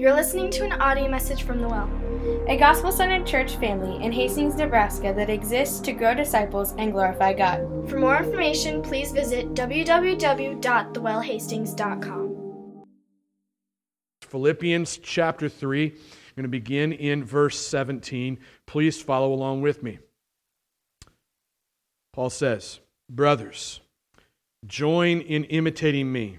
You're listening to an audio message from The Well, a gospel centered church family in Hastings, Nebraska that exists to grow disciples and glorify God. For more information, please visit www.thewellhastings.com. Philippians chapter 3. I'm going to begin in verse 17. Please follow along with me. Paul says, Brothers, join in imitating me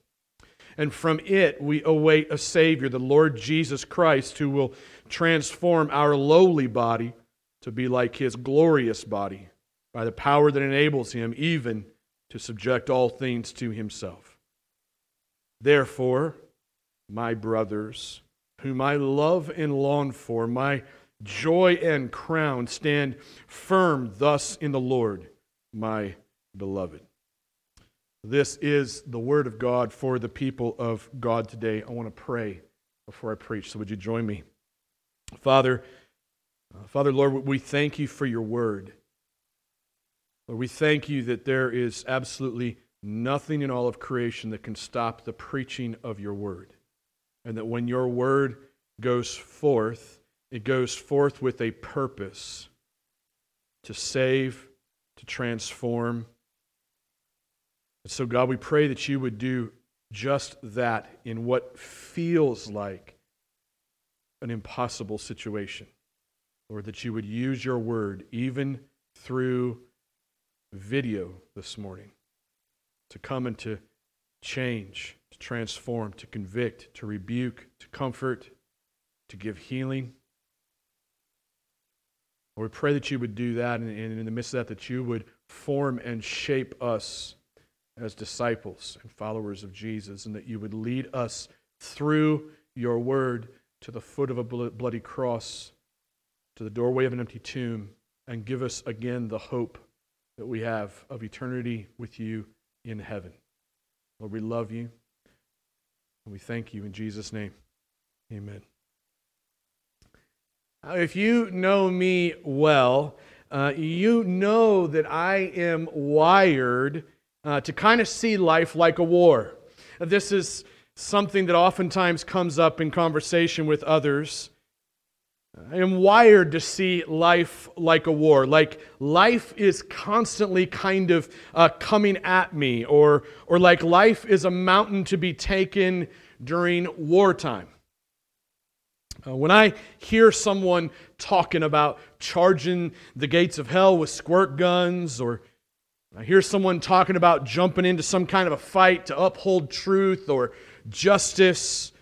and from it we await a Savior, the Lord Jesus Christ, who will transform our lowly body to be like his glorious body by the power that enables him even to subject all things to himself. Therefore, my brothers, whom I love and long for, my joy and crown, stand firm thus in the Lord, my beloved. This is the word of God for the people of God today. I want to pray before I preach. So, would you join me? Father, uh, Father, Lord, we thank you for your word. Lord, we thank you that there is absolutely nothing in all of creation that can stop the preaching of your word. And that when your word goes forth, it goes forth with a purpose to save, to transform, and so, God, we pray that you would do just that in what feels like an impossible situation. Lord, that you would use your word even through video this morning to come and to change, to transform, to convict, to rebuke, to comfort, to give healing. Lord, we pray that you would do that, and in the midst of that, that you would form and shape us as disciples and followers of Jesus, and that you would lead us through your word to the foot of a bloody cross, to the doorway of an empty tomb, and give us again the hope that we have of eternity with you in heaven. Lord, we love you, and we thank you in Jesus' name. Amen. If you know me well, uh, you know that I am wired uh, to kind of see life like a war. This is something that oftentimes comes up in conversation with others. I am wired to see life like a war, like life is constantly kind of uh, coming at me, or, or like life is a mountain to be taken during wartime. Uh, when I hear someone talking about charging the gates of hell with squirt guns or I hear someone talking about jumping into some kind of a fight to uphold truth or justice.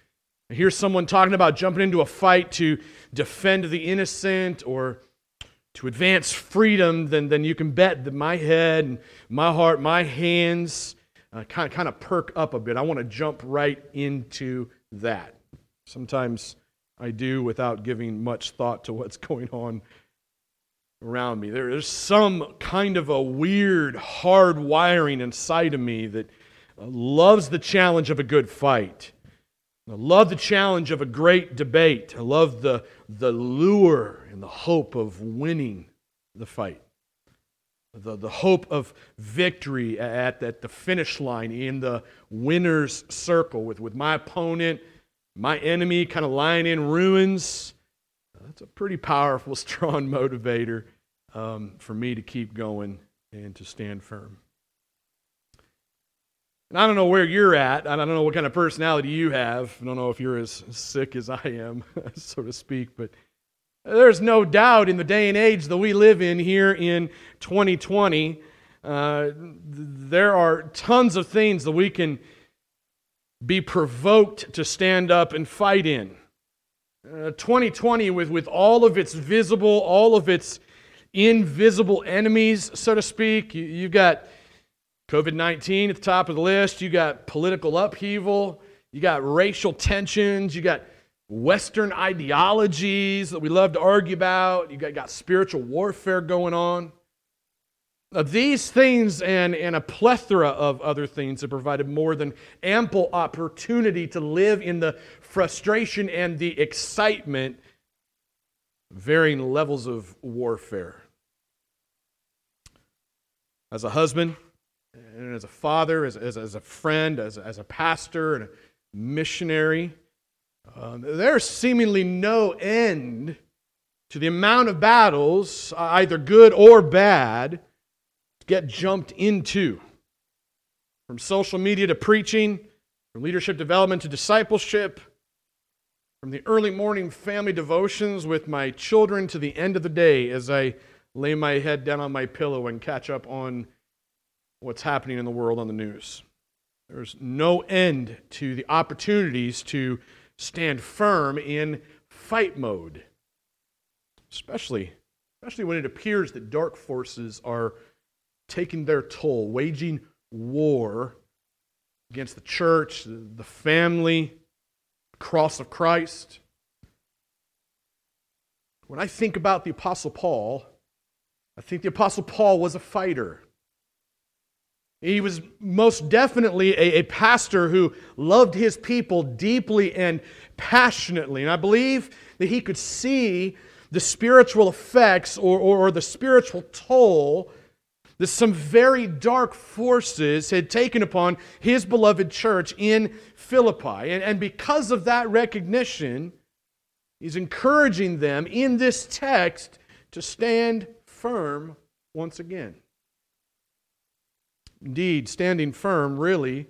I hear someone talking about jumping into a fight to defend the innocent or to advance freedom, then, then you can bet that my head and my heart, my hands uh, kind, kind of perk up a bit. I want to jump right into that. Sometimes I do without giving much thought to what's going on around me. There is some kind of a weird, hard wiring inside of me that uh, loves the challenge of a good fight. I love the challenge of a great debate. I love the, the lure and the hope of winning the fight. The, the hope of victory at, at the finish line in the winner's circle with, with my opponent, my enemy kind of lying in ruins that's a pretty powerful, strong motivator um, for me to keep going and to stand firm. And I don't know where you're at. I don't know what kind of personality you have. I don't know if you're as sick as I am, so to speak. But there's no doubt in the day and age that we live in here in 2020, uh, there are tons of things that we can be provoked to stand up and fight in. 2020, uh, with, with all of its visible, all of its invisible enemies, so to speak, you, you've got COVID 19 at the top of the list, you got political upheaval, you got racial tensions, you got Western ideologies that we love to argue about. You got, got spiritual warfare going on. These things and, and a plethora of other things have provided more than ample opportunity to live in the frustration and the excitement, varying levels of warfare. As a husband, and as a father, as, as, as a friend, as, as a pastor, and a missionary, um, there's seemingly no end to the amount of battles, either good or bad, to get jumped into. From social media to preaching, from leadership development to discipleship, from the early morning family devotions with my children to the end of the day as I lay my head down on my pillow and catch up on what's happening in the world on the news. There's no end to the opportunities to stand firm in fight mode, especially, especially when it appears that dark forces are taking their toll, waging war against the church, the family, cross of Christ. When I think about the Apostle Paul, I think the Apostle Paul was a fighter. He was most definitely a, a, pastor who loved his people deeply and passionately. And I believe that he could see the spiritual effects or, or, or the spiritual toll that some very dark forces had taken upon his beloved church in Philippi. And, and because of that recognition, he's encouraging them in this text to stand firm once again. Indeed, standing firm really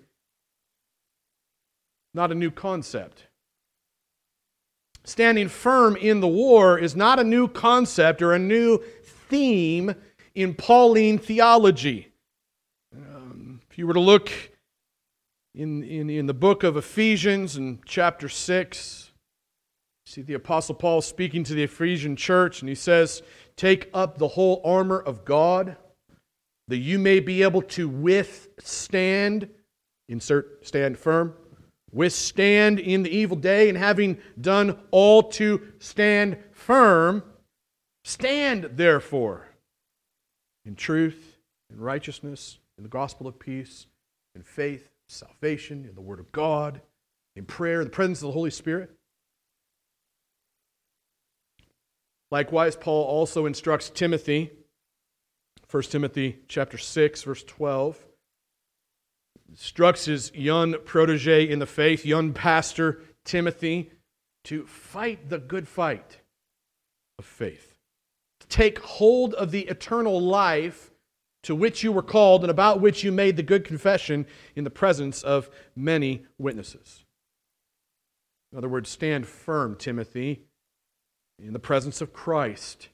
not a new concept. Standing firm in the war is not a new concept or a new theme in Pauline theology. Um, if you were to look in, in, in the book of Ephesians in chapter 6, see the Apostle Paul speaking to the Ephesian church, and he says, Take up the whole armor of God that you may be able to withstand, insert stand firm, withstand in the evil day, and having done all to stand firm, stand therefore in truth, in righteousness, in the gospel of peace, in faith, salvation, in the Word of God, in prayer, in the presence of the Holy Spirit. Likewise, Paul also instructs Timothy 1 Timothy chapter 6 verse 12 instructs his young protege in the faith, young pastor Timothy, to fight the good fight of faith. Take hold of the eternal life to which you were called and about which you made the good confession in the presence of many witnesses. In other words, stand firm, Timothy, in the presence of Christ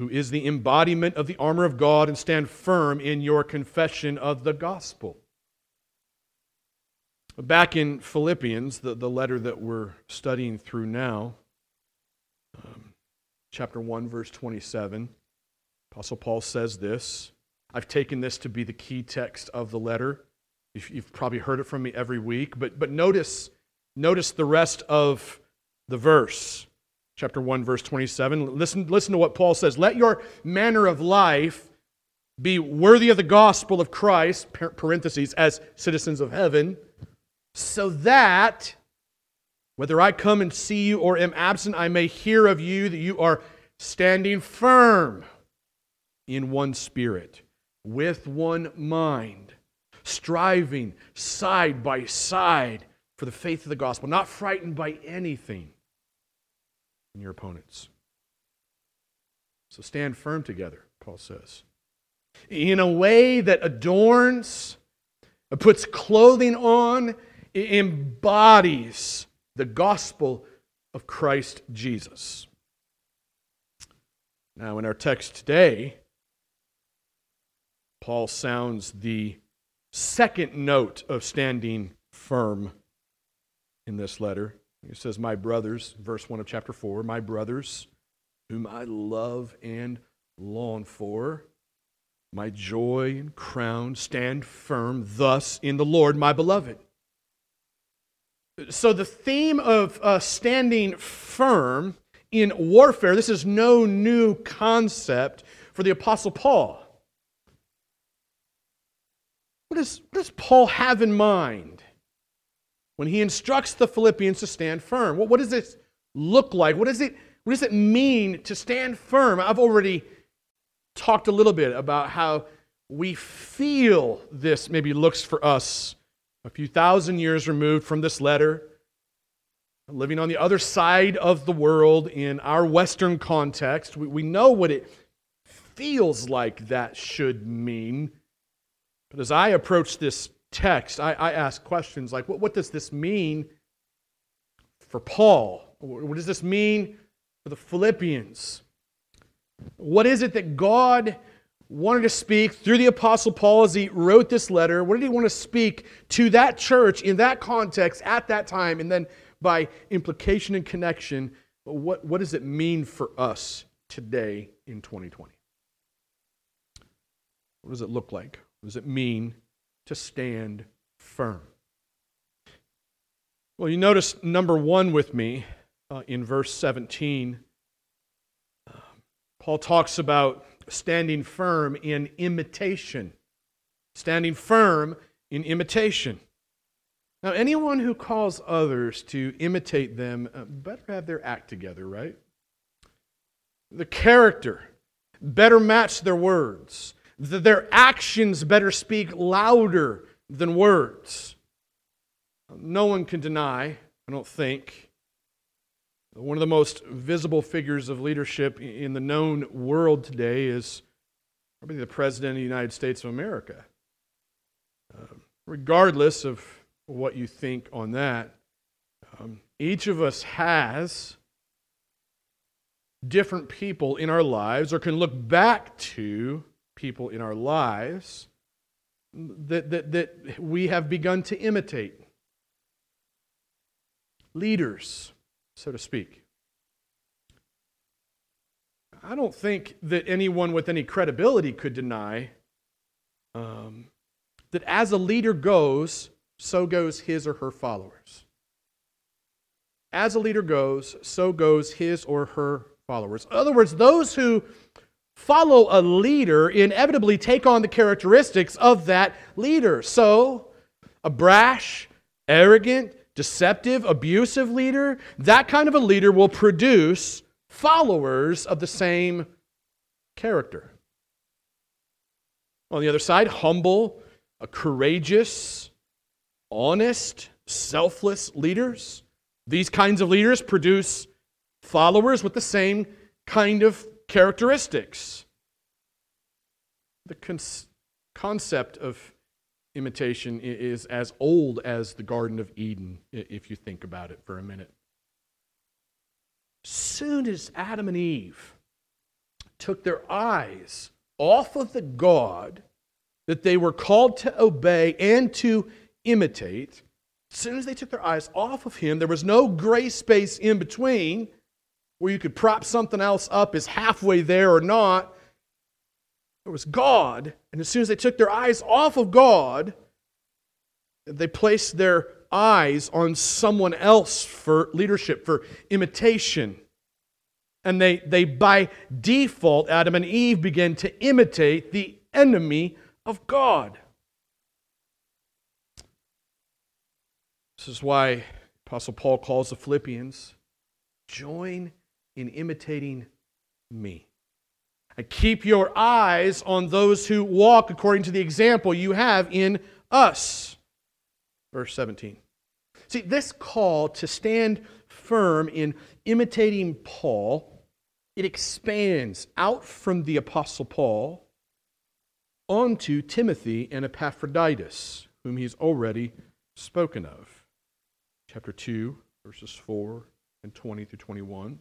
who is the embodiment of the armor of God, and stand firm in your confession of the gospel. Back in Philippians, the, the letter that we're studying through now, um, chapter 1, verse 27, Apostle Paul says this. I've taken this to be the key text of the letter. You've probably heard it from me every week, but, but notice, notice the rest of the verse chapter 1 verse 27 listen, listen to what paul says let your manner of life be worthy of the gospel of christ parentheses as citizens of heaven so that whether i come and see you or am absent i may hear of you that you are standing firm in one spirit with one mind striving side by side for the faith of the gospel not frightened by anything in your opponents. So stand firm together, Paul says. In a way that adorns, puts clothing on, embodies the gospel of Christ Jesus. Now, in our text today, Paul sounds the second note of standing firm in this letter. He says, My brothers, verse 1 of chapter 4, my brothers, whom I love and long for, my joy and crown, stand firm thus in the Lord, my beloved. So, the theme of uh, standing firm in warfare, this is no new concept for the Apostle Paul. What does, what does Paul have in mind when he instructs the Philippians to stand firm? What, what does this look like? What does, it, what does it mean to stand firm? I've already talked a little bit about how we feel this maybe looks for us a few thousand years removed from this letter, living on the other side of the world in our Western context. We, we know what it feels like that should mean. But as I approach this text, I, I ask questions like what, what does this mean for Paul? What does this mean for the Philippians? What is it that God wanted to speak through the Apostle Paul as he wrote this letter? What did he want to speak to that church in that context at that time? And then by implication and connection, what, what does it mean for us today in 2020? What does it look like? What does it mean to stand firm? Well, you notice number one with me uh, in verse 17. Uh, Paul talks about standing firm in imitation. Standing firm in imitation. Now, anyone who calls others to imitate them uh, better have their act together, right? The character better match their words. Their actions better speak louder than words. No one can deny, I don't think, one of the most visible figures of leadership in the known world today is probably the President of the United States of America. Uh, regardless of what you think on that, um, each of us has different people in our lives or can look back to people in our lives that, that, that we have begun to imitate. Leaders, so to speak. I don't think that anyone with any credibility could deny um, that as a leader goes, so goes his or her followers. As a leader goes, so goes his or her followers. In other words, those who follow a leader inevitably take on the characteristics of that leader. So, a brash, arrogant, deceptive, abusive leader, that kind of a leader will produce followers of the same character. On the other side, humble, uh, courageous, honest, selfless leaders. These kinds of leaders produce followers with the same kind of characteristics. The con- concept of imitation is as old as the Garden of Eden, if you think about it for a minute. Soon as Adam and Eve took their eyes off of the God that they were called to obey and to imitate, as soon as they took their eyes off of him, there was no gray space in between where you could prop something else up as halfway there or not. It was God. And as soon as they took their eyes off of God, they placed their eyes on someone else for leadership, for imitation. And they, they by default, Adam and Eve began to imitate the enemy of God. This is why Apostle Paul calls the Philippians join in imitating me. Keep your eyes on those who walk according to the example you have in us. Verse 17. See, this call to stand firm in imitating Paul, it expands out from the Apostle Paul onto Timothy and Epaphroditus, whom he's already spoken of. Chapter 2, verses 4 and 20 through 21.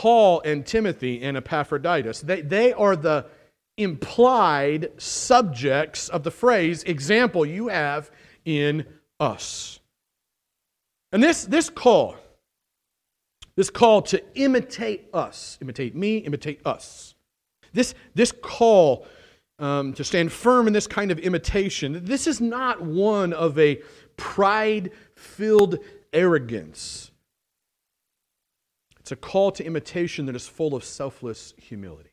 Paul and Timothy and Epaphroditus. They, they are the implied subjects of the phrase example you have in us. And this, this call, this call to imitate us, imitate me, imitate us, this, this call um, to stand firm in this kind of imitation, this is not one of a pride filled arrogance. It's a call to imitation that is full of selfless humility.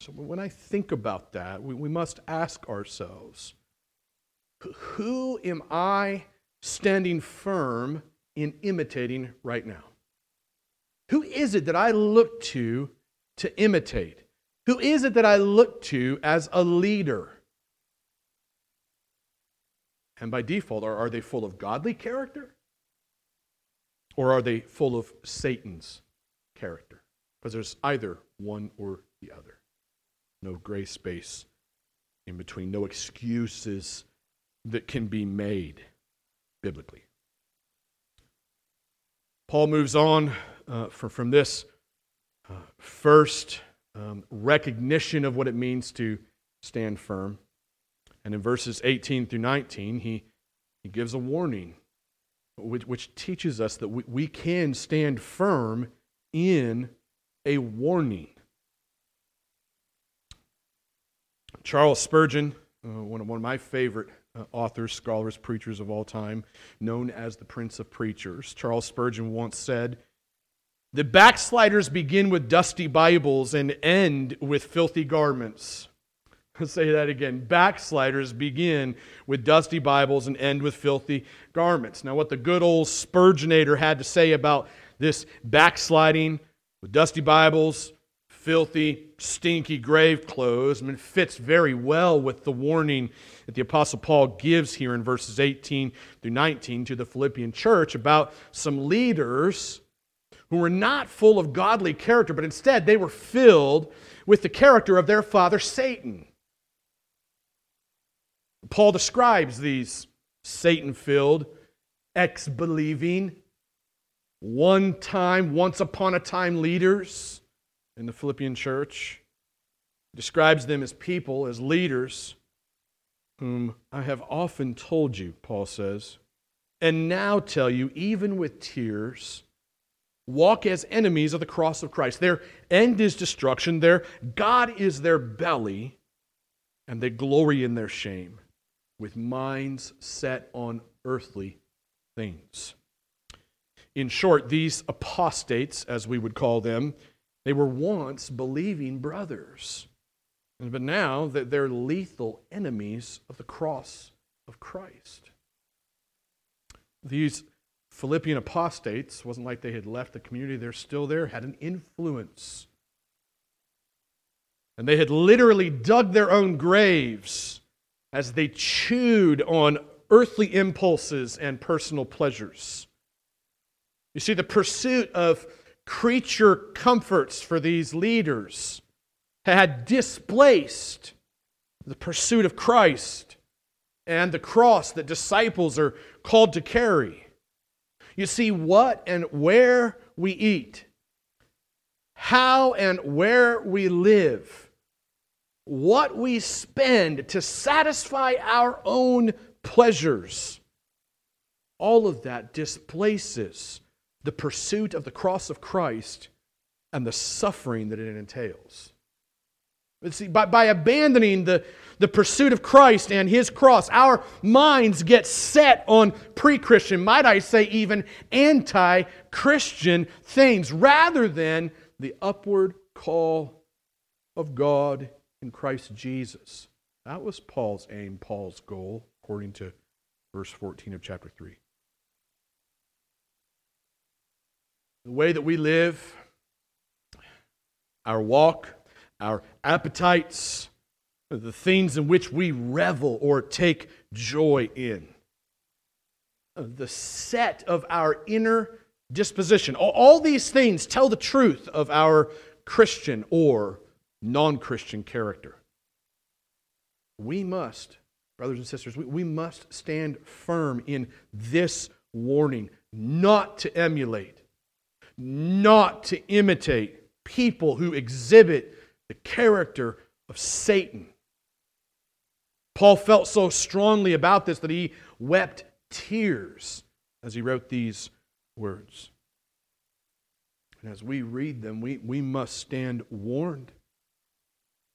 So when I think about that, we, we must ask ourselves who am I standing firm in imitating right now? Who is it that I look to to imitate? Who is it that I look to as a leader? And by default, are, are they full of godly character? Or are they full of Satan's character? Because there's either one or the other. No gray space in between, no excuses that can be made biblically. Paul moves on uh, for, from this uh, first um, recognition of what it means to stand firm. And in verses 18 through 19, he, he gives a warning which, which teaches us that we, we can stand firm in a warning. Charles Spurgeon, uh, one, of, one of my favorite uh, authors, scholars, preachers of all time, known as the Prince of Preachers, Charles Spurgeon once said, The backsliders begin with dusty Bibles and end with filthy garments. Say that again. Backsliders begin with dusty Bibles and end with filthy garments. Now, what the good old Spurgeonator had to say about this backsliding with dusty Bibles, filthy, stinky grave clothes, I mean, fits very well with the warning that the Apostle Paul gives here in verses 18 through 19 to the Philippian church about some leaders who were not full of godly character, but instead they were filled with the character of their father Satan. Paul describes these Satan filled, ex believing, one time, once upon a time leaders in the Philippian church. He describes them as people, as leaders, whom I have often told you, Paul says, and now tell you, even with tears, walk as enemies of the cross of Christ. Their end is destruction, their God is their belly, and they glory in their shame with minds set on earthly things. In short, these apostates, as we would call them, they were once believing brothers. But now that they're lethal enemies of the cross of Christ. These Philippian apostates wasn't like they had left the community, they're still there, had an influence. And they had literally dug their own graves as they chewed on earthly impulses and personal pleasures. You see, the pursuit of creature comforts for these leaders had displaced the pursuit of Christ and the cross that disciples are called to carry. You see, what and where we eat, how and where we live, what we spend to satisfy our own pleasures, all of that displaces the pursuit of the cross of Christ and the suffering that it entails. But see, by, by abandoning the, the pursuit of Christ and his cross, our minds get set on pre Christian, might I say, even anti Christian things, rather than the upward call of God in Christ Jesus. That was Paul's aim, Paul's goal, according to verse 14 of chapter 3. The way that we live, our walk, our appetites, the things in which we revel or take joy in, the set of our inner disposition. All, these things tell the truth of our Christian or non Christian character. We must, brothers and sisters, we, we must stand firm in this warning not to emulate, not to imitate people who exhibit the character of Satan. Paul felt so strongly about this that he wept tears as he wrote these words. And as we read them, we, we must stand warned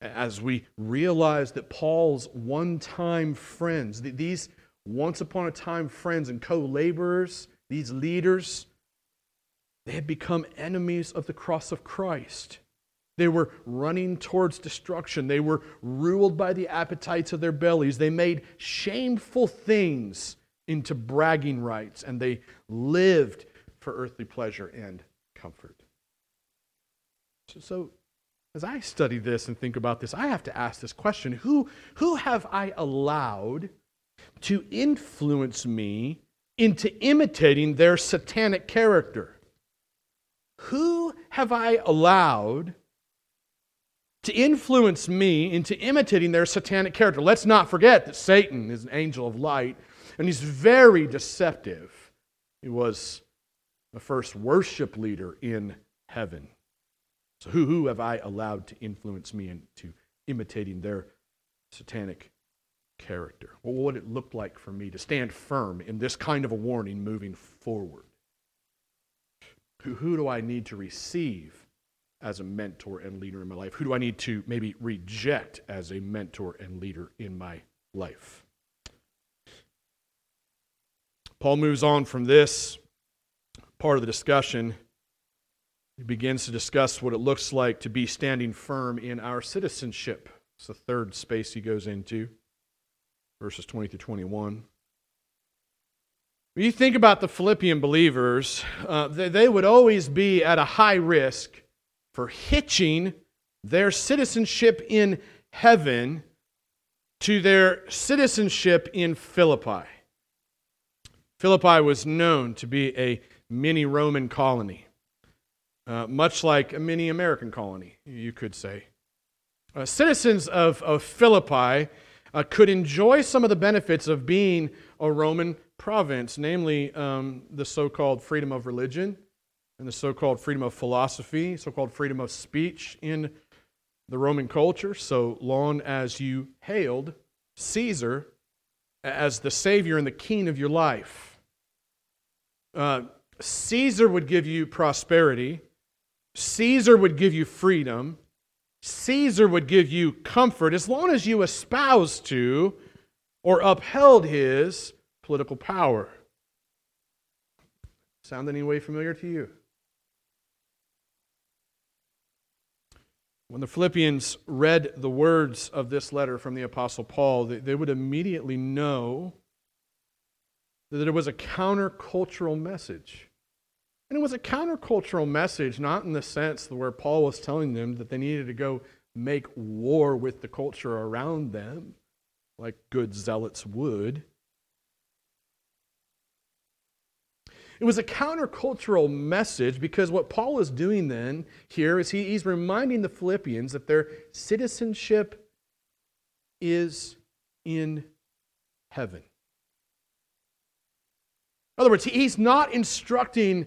as we realize that Paul's one time friends, these once upon a time friends and co laborers, these leaders, they had become enemies of the cross of Christ. They were running towards destruction. They were ruled by the appetites of their bellies. They made shameful things into bragging rights, and they lived for earthly pleasure and comfort. So, so, as I study this and think about this, I have to ask this question Who, who have I allowed to influence me into imitating their satanic character? Who have I allowed to influence me into imitating their satanic character? Let's not forget that Satan is an angel of light and he's very deceptive. He was the first worship leader in heaven. So, who, who have I allowed to influence me into imitating their satanic character? What would it look like for me to stand firm in this kind of a warning moving forward? Who, who do I need to receive as a mentor and leader in my life? Who do I need to maybe reject as a mentor and leader in my life? Paul moves on from this part of the discussion. He begins to discuss what it looks like to be standing firm in our citizenship. It's the third space he goes into, verses 20 through 21. When you think about the Philippian believers, uh, they, they would always be at a high risk for hitching their citizenship in heaven to their citizenship in Philippi. Philippi was known to be a mini Roman colony, uh, much like a mini American colony, you could say. Uh, citizens of, of Philippi uh, could enjoy some of the benefits of being a Roman province, namely um, the so called freedom of religion and the so called freedom of philosophy, so called freedom of speech in the Roman culture, so long as you hailed Caesar as the Savior and the King of your life. Uh, Caesar would give you prosperity, Caesar would give you freedom, Caesar would give you comfort as long as you espoused to or upheld his political power. Sound any way familiar to you? When the Philippians read the words of this letter from the Apostle Paul, they, would immediately know that it was a countercultural message. And it was a countercultural message, not in the sense where Paul was telling them that they needed to go make war with the culture around them, like good zealots would. It was a countercultural message because what Paul is doing then here is he, he's reminding the Philippians that their citizenship is in heaven. In other words, he's not instructing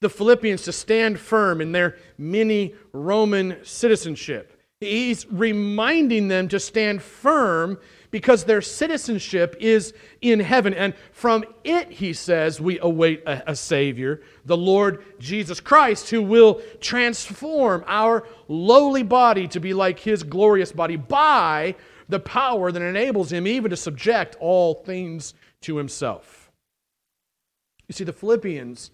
the Philippians to stand firm in their mini Roman citizenship. He's reminding them to stand firm because their citizenship is in heaven. And from it, he says, we await a, a, Savior, the Lord Jesus Christ, who will transform our lowly body to be like his glorious body by the power that enables him even to subject all things to himself. You see, the Philippians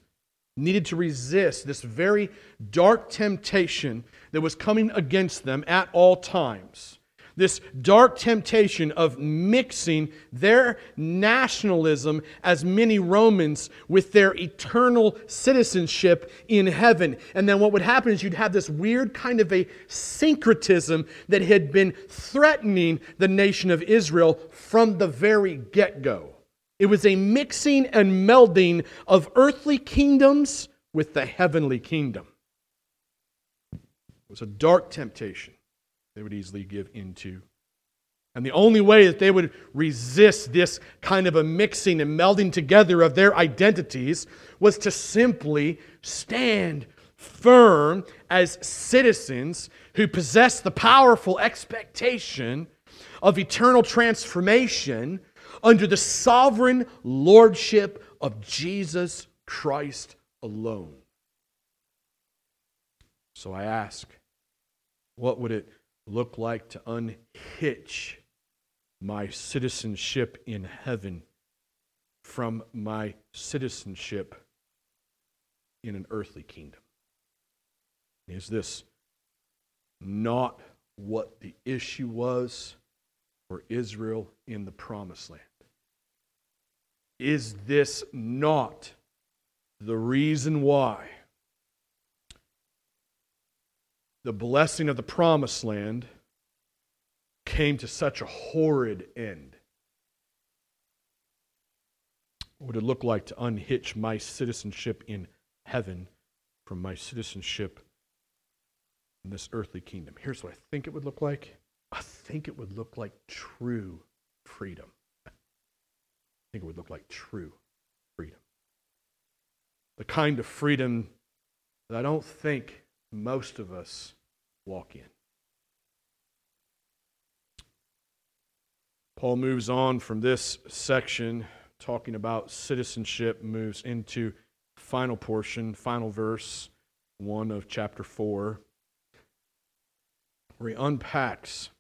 needed to resist this very dark temptation that was coming against them at all times. This dark temptation of mixing their nationalism as many Romans with their eternal citizenship in heaven. And then what would happen is you'd have this weird kind of a syncretism that had been threatening the nation of Israel from the very get go. It was a mixing and melding of earthly kingdoms with the heavenly kingdom. It was a dark temptation they would easily give into. And the only way that they would resist this kind of a mixing and melding together of their identities was to simply stand firm as citizens who possess the powerful expectation of eternal transformation under the sovereign lordship of Jesus Christ alone. So I ask, what would it look like to unhitch my citizenship in heaven from my citizenship in an earthly kingdom. Is this not what the issue was for Israel in the promised land? Is this not the reason why the blessing of the promised land came to such a horrid end? What would it look like to unhitch my citizenship in heaven from my citizenship in this earthly kingdom? Here's what I think it would look like I think it would look like true freedom. Think it would look like true freedom. The kind of freedom that I don't think most of us walk in. Paul moves on from this section talking about citizenship, moves into final portion, final verse 1 of chapter 4, where he unpacks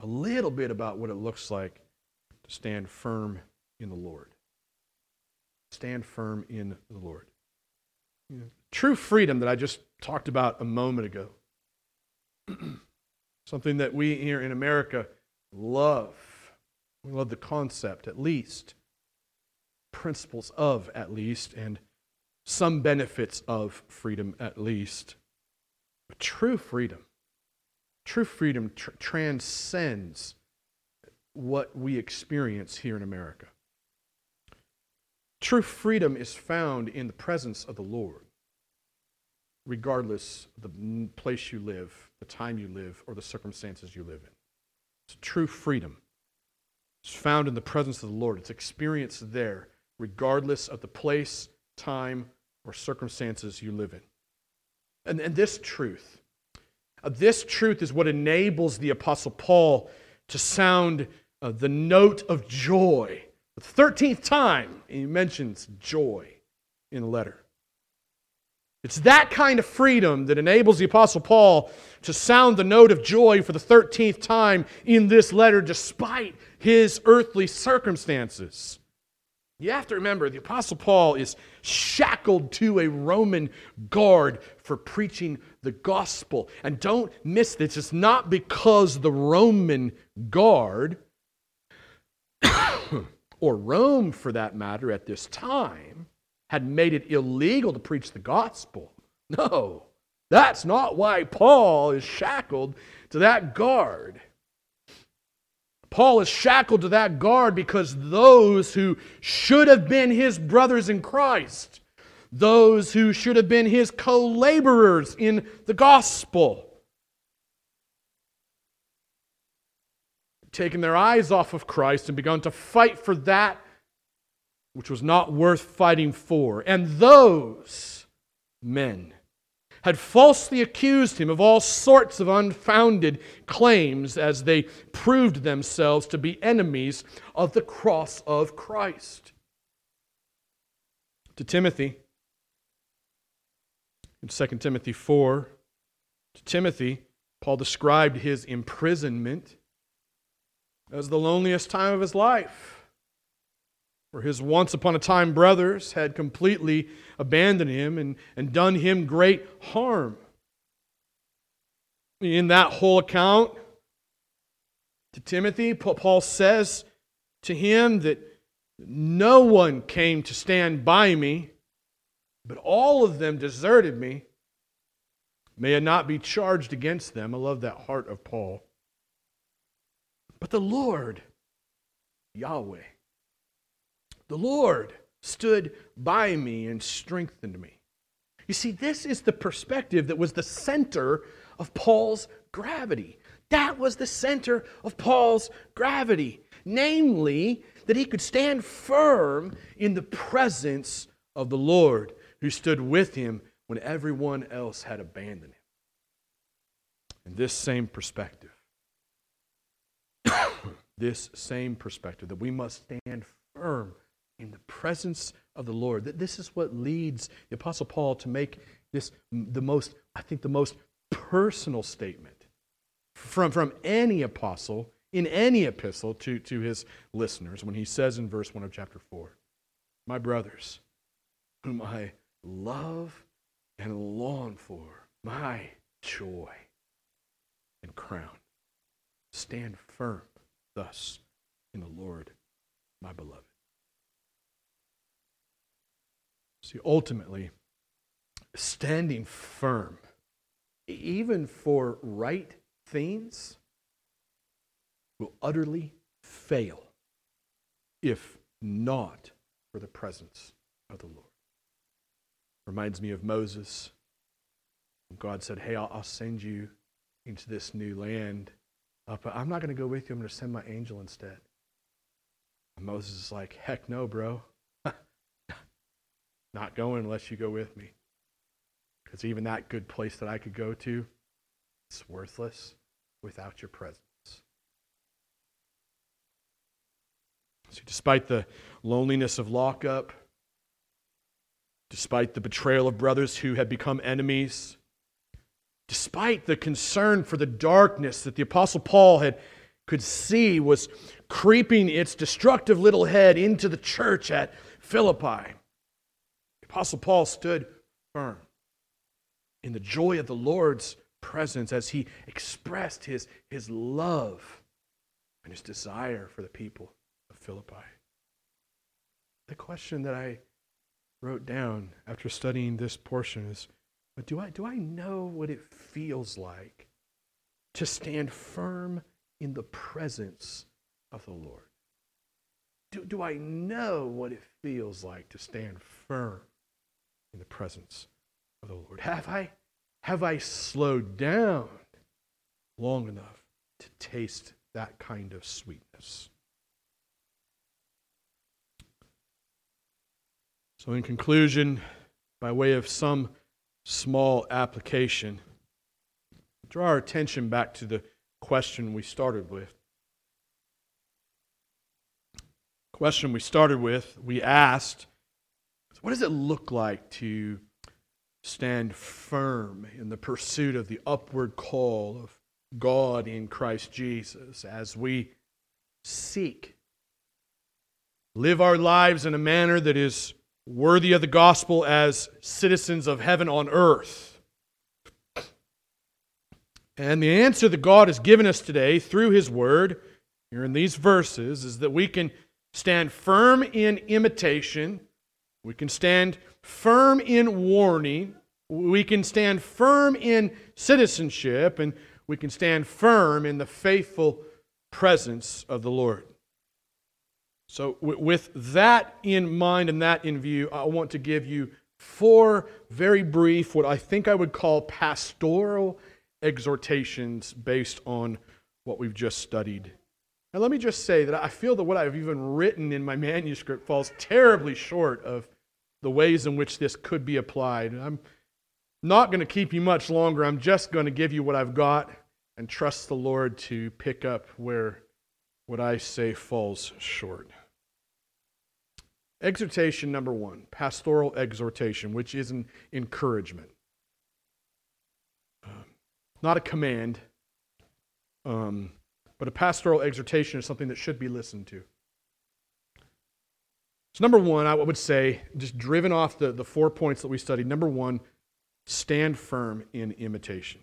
a little bit about what it looks like to stand firm in the Lord. Stand firm in the Lord. Know, true freedom that I just talked about a moment ago. Something that we here in America love. We love the concept, at least, principles of, at least, and some benefits of freedom, at least. But true freedom, true freedom tr- transcends what we experience here in America. True freedom is found in the presence of the Lord, regardless of the place you live, the time you live, or the circumstances you live in. It's true freedom. It's found in the presence of the Lord. It's experienced there, regardless of the place, time, or circumstances you live in. And, and this truth, uh, this truth is what enables the Apostle Paul to sound uh, the note of joy the 13th time he mentions joy in the letter. It's that kind of freedom that enables the Apostle Paul to sound the note of joy for the 13th time in this letter, despite his earthly circumstances. You have to remember, the Apostle Paul is shackled to a Roman guard for preaching the gospel. And don't miss this, it's not because the Roman guard or Rome for that matter, at this time, had made it illegal to preach the gospel. No, that's not why Paul is shackled to that guard. Paul is shackled to that guard because those who should have been his brothers in Christ, those who should have been his co laborers in the gospel, taken their eyes off of Christ and begun to fight for that which was not worth fighting for. And those men had falsely accused him of all sorts of unfounded claims as they proved themselves to be enemies of the cross of Christ. To Timothy, in 2 Timothy 4, to Timothy, Paul described his imprisonment as the loneliest time of his life. For his once upon a time brothers had completely abandoned him and, and done him great harm. In that whole account, to Timothy, Paul says to him that no one came to stand by me, but all of them deserted me. May it not be charged against them. I love that heart of Paul. But the Lord, Yahweh, the Lord stood by me and strengthened me. You see, this is the perspective that was the center of Paul's gravity. That was the center of Paul's gravity. Namely, that he could stand firm in the presence of the Lord who stood with him when everyone else had abandoned him. In this same perspective, this same perspective that we must stand firm in the presence of the Lord. That this is what leads the Apostle Paul to make this the most, I think, the most personal statement from, from any apostle in any epistle to, to his listeners when he says in verse 1 of chapter 4 my brothers, whom I love and long for, my joy and crown. Stand firm thus in the Lord, my beloved. See, ultimately, standing firm, even for right things, will utterly fail if not for the presence of the Lord. Reminds me of Moses. God said, Hey, I'll, send you into this new land, uh, but I'm not going to go with you. I'm going to send my angel instead. And Moses is like, Heck no, bro. not going unless you go with me. Because even that good place that I could go to, it's worthless without your presence. See, despite the loneliness of lockup, despite the betrayal of brothers who had become enemies, despite the concern for the darkness that the apostle Paul had could see was creeping its destructive little head into the church at Philippi. The apostle Paul stood firm in the joy of the Lord's presence as he expressed his, his love and his desire for the people of Philippi. The question that I wrote down after studying this portion is but do I, do I know what it feels like to stand firm in the presence of the Lord? Do, do I know what it feels like to stand firm in the presence of the Lord? Have I, have I slowed down long enough to taste that kind of sweetness? So, in conclusion, by way of some small application, draw our attention back to the question we started with. Question we started with, we asked, what does it look like to stand firm in the pursuit of the upward call of God in Christ Jesus as we seek live our lives in a manner that is worthy of the gospel as citizens of heaven on earth? And the answer that God has given us today through His Word, here in these verses, is that we can stand firm in imitation, we can stand firm in warning, we can stand firm in citizenship, and we can stand firm in the faithful presence of the Lord. So, with that in mind and that in view, I want to give you four very brief, what I think I would call pastoral exhortations based on what we've just studied. And let me just say that I feel that what I've even written in my manuscript falls terribly short of the ways in which this could be applied. I'm not going to keep you much longer. I'm just going to give you what I've got and trust the Lord to pick up where what I say falls short. Exhortation number one, pastoral exhortation, which is an encouragement. Uh, not a command, um, but a pastoral exhortation is something that should be listened to. So, number one, I would say, just driven off the, the four points that we studied, number one, stand firm in imitation.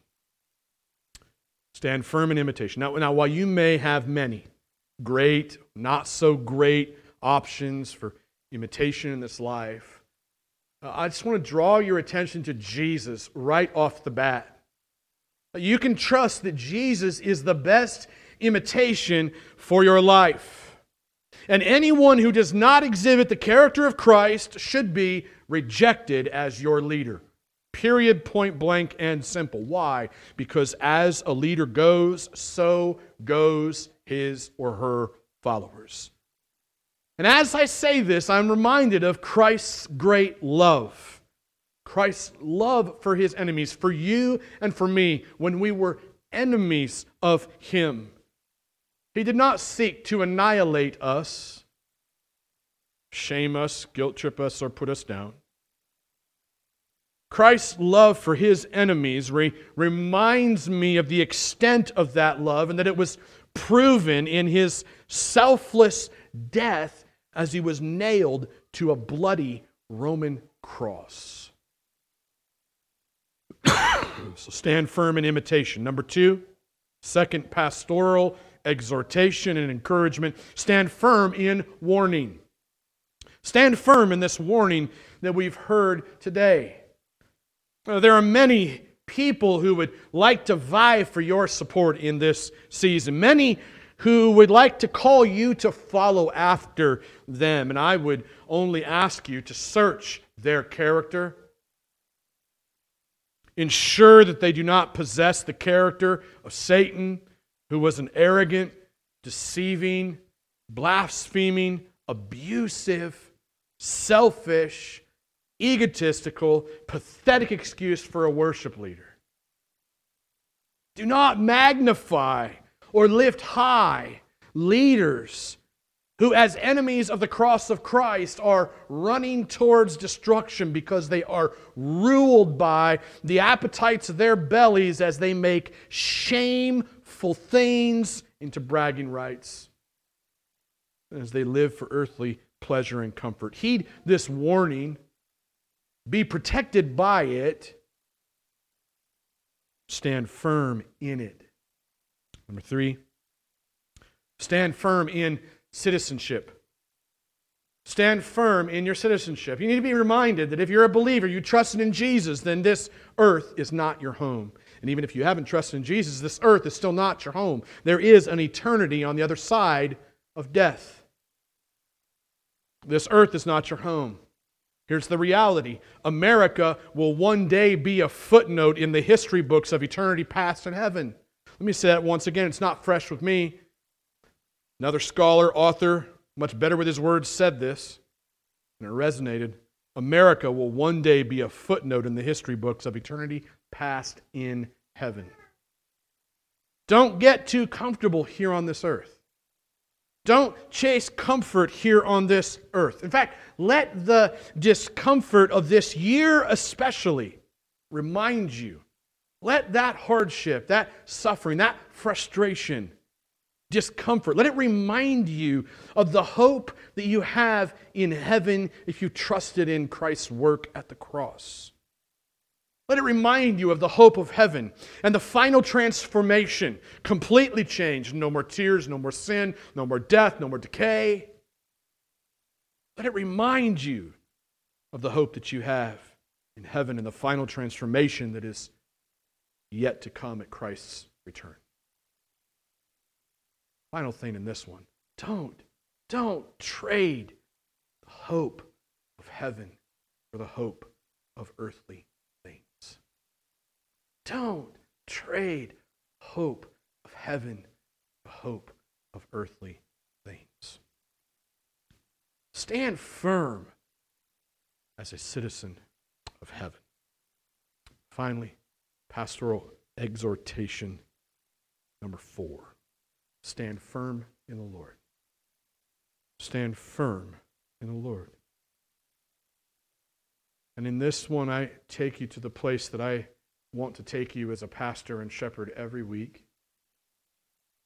Stand firm in imitation. Now, now while you may have many great, not so great options for imitation in this life, uh, I just want to draw your attention to Jesus right off the bat. You can trust that Jesus is the best imitation for your life. And anyone who does not exhibit the character of Christ should be rejected as your leader. Period, point blank, and simple. Why? Because as a leader goes, so goes his or her followers. And as I say this, I'm reminded of Christ's great love. Christ's love for his enemies, for you and for me, when we were enemies of him. He did not seek to annihilate us, shame us, guilt trip us, or put us down. Christ's love for his enemies re- reminds me of the extent of that love and that it was proven in his selfless death as he was nailed to a bloody Roman cross. so stand firm in imitation. Number two, second pastoral exhortation and encouragement. Stand firm in warning. Stand firm in this warning that we've heard today. There are many people who would like to vie for your support in this season, many who would like to call you to follow after them. And I would only ask you to search their character. Ensure that they do not possess the character of Satan, who was an arrogant, deceiving, blaspheming, abusive, selfish, egotistical, pathetic excuse for a worship leader. Do not magnify or lift high leaders who, as enemies of the cross of Christ, are running towards destruction because they are ruled by the appetites of their bellies as they make shameful things into bragging rights, as they live for earthly pleasure and comfort. Heed this warning, be protected by it, stand firm in it. Number three, stand firm in citizenship. Stand firm in your citizenship. You need to be reminded that if you're a believer, you trusted in Jesus, then this earth is not your home. And even if you haven't trusted in Jesus, this earth is still not your home. There is an eternity on the other side of death. This earth is not your home. Here's the reality America will one day be a footnote in the history books of eternity past in heaven. Let me say that once again. It's not fresh with me. Another scholar, author, much better with his words, said this, and it resonated. America will one day be a footnote in the history books of eternity past in heaven. Don't get too comfortable here on this earth. Don't chase comfort here on this earth. In fact, let the discomfort of this year especially remind you. Let that hardship, that suffering, that frustration, discomfort, let it remind you of the hope that you have in heaven if you trusted in Christ's work at the cross. Let it remind you of the hope of heaven and the final transformation, completely changed. No more tears, no more sin, no more death, no more decay. Let it remind you of the hope that you have in heaven and the final transformation that is yet to come at Christ's return. Final thing in this one don't, don't trade the hope of heaven for the hope of earthly things. don't trade hope of heaven for hope of earthly things. Stand firm as a citizen of heaven. Finally, pastoral exhortation number four stand firm in the Lord. Stand firm in the Lord. And in this one, I take you to the place that I want to take you as a pastor and shepherd every week.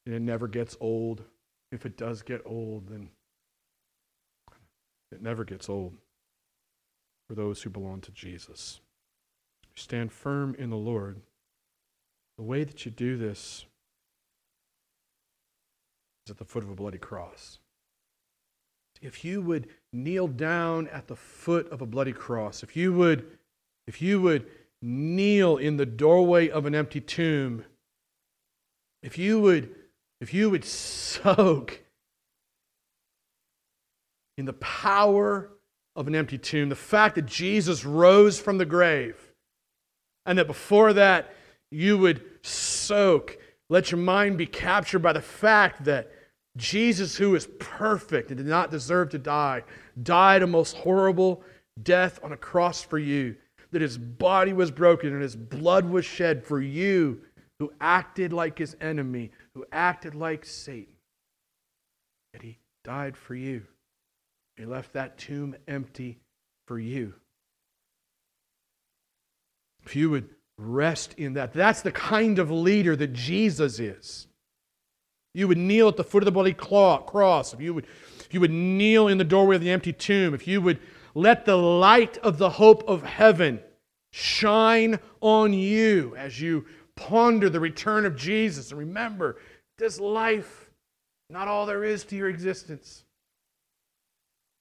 And it never gets old. If it does get old, then it never gets old for those who belong to Jesus. Stand firm in the Lord. The way that you do this is at the foot of a bloody cross. If you would kneel down at the foot of a bloody cross, if you would, if you would kneel in the doorway of an empty tomb, if you would, if you would soak in the power of an empty tomb, the fact that Jesus rose from the grave, and that before that you would soak, let your mind be captured by the fact that Jesus, who is perfect and did not deserve to die, died a most horrible death on a cross for you that his body was broken and his blood was shed for you who acted like his enemy, who acted like Satan. That he died for you. He left that tomb empty for you. If you would rest in that, that's the kind of leader that Jesus is. You would kneel at the foot of the bloody cross. If you would if you would kneel in the doorway of the empty tomb, if you would let the light of the hope of heaven shine on you as you ponder the return of Jesus. And remember, this life, not all there is to your existence.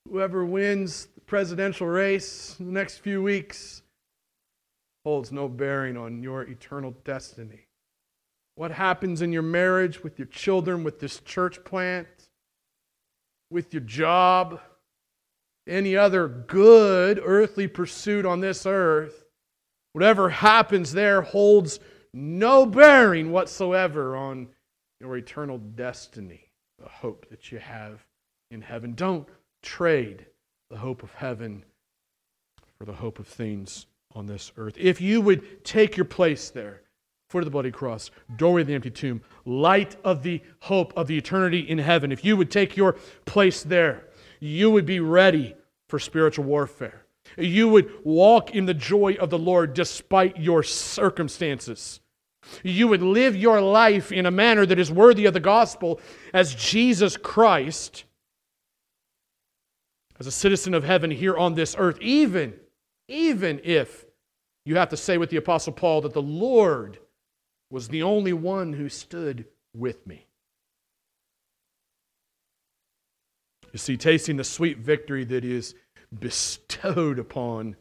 Whoever wins the presidential race in the next few weeks holds no bearing on your eternal destiny. What happens in your marriage, with your children, with this church plant, with your job, any other good earthly pursuit on this earth, whatever happens there holds no bearing whatsoever on your eternal destiny, the hope that you have in heaven. Don't trade the hope of heaven for the hope of things on this earth. If you would take your place there, foot of the bloody cross, doorway of the empty tomb, light of the hope of the eternity in heaven, if you would take your place there, you would be ready for spiritual warfare. You would walk in the joy of the Lord despite your circumstances. You would live your life in a manner that is worthy of the gospel as Jesus Christ, as a citizen of heaven here on this earth, even, even if you have to say with the Apostle Paul that the Lord was the only one who stood with me. You see, tasting the sweet victory that is bestowed upon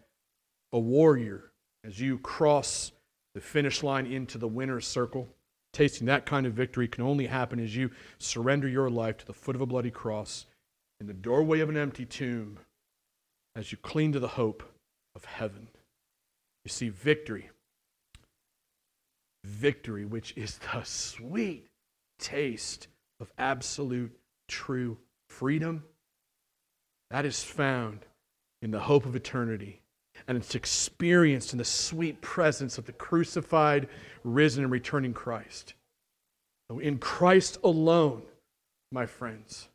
a warrior as you cross the finish line into the winner's circle. Tasting that kind of victory can only happen as you surrender your life to the foot of a bloody cross in the doorway of an empty tomb as you cling to the hope of heaven. You see, victory, victory, which is the sweet taste of absolute true freedom, that is found in the hope of eternity. And it's experienced in the sweet presence of the crucified, risen, and returning Christ. In Christ alone, my friends,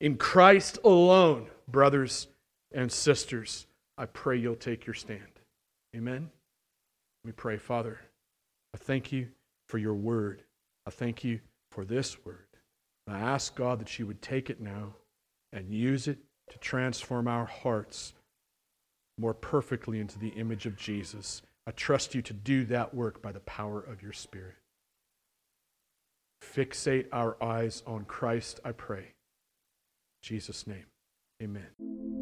in Christ alone, brothers and sisters, I pray you'll take your stand. Amen. Let me pray, Father. I thank you for your word. I thank you for this word. I ask God that you would take it now and use it to transform our hearts more perfectly into the image of Jesus. I trust you to do that work by the power of your Spirit. Fixate our eyes on Christ, I pray. In Jesus' name, amen.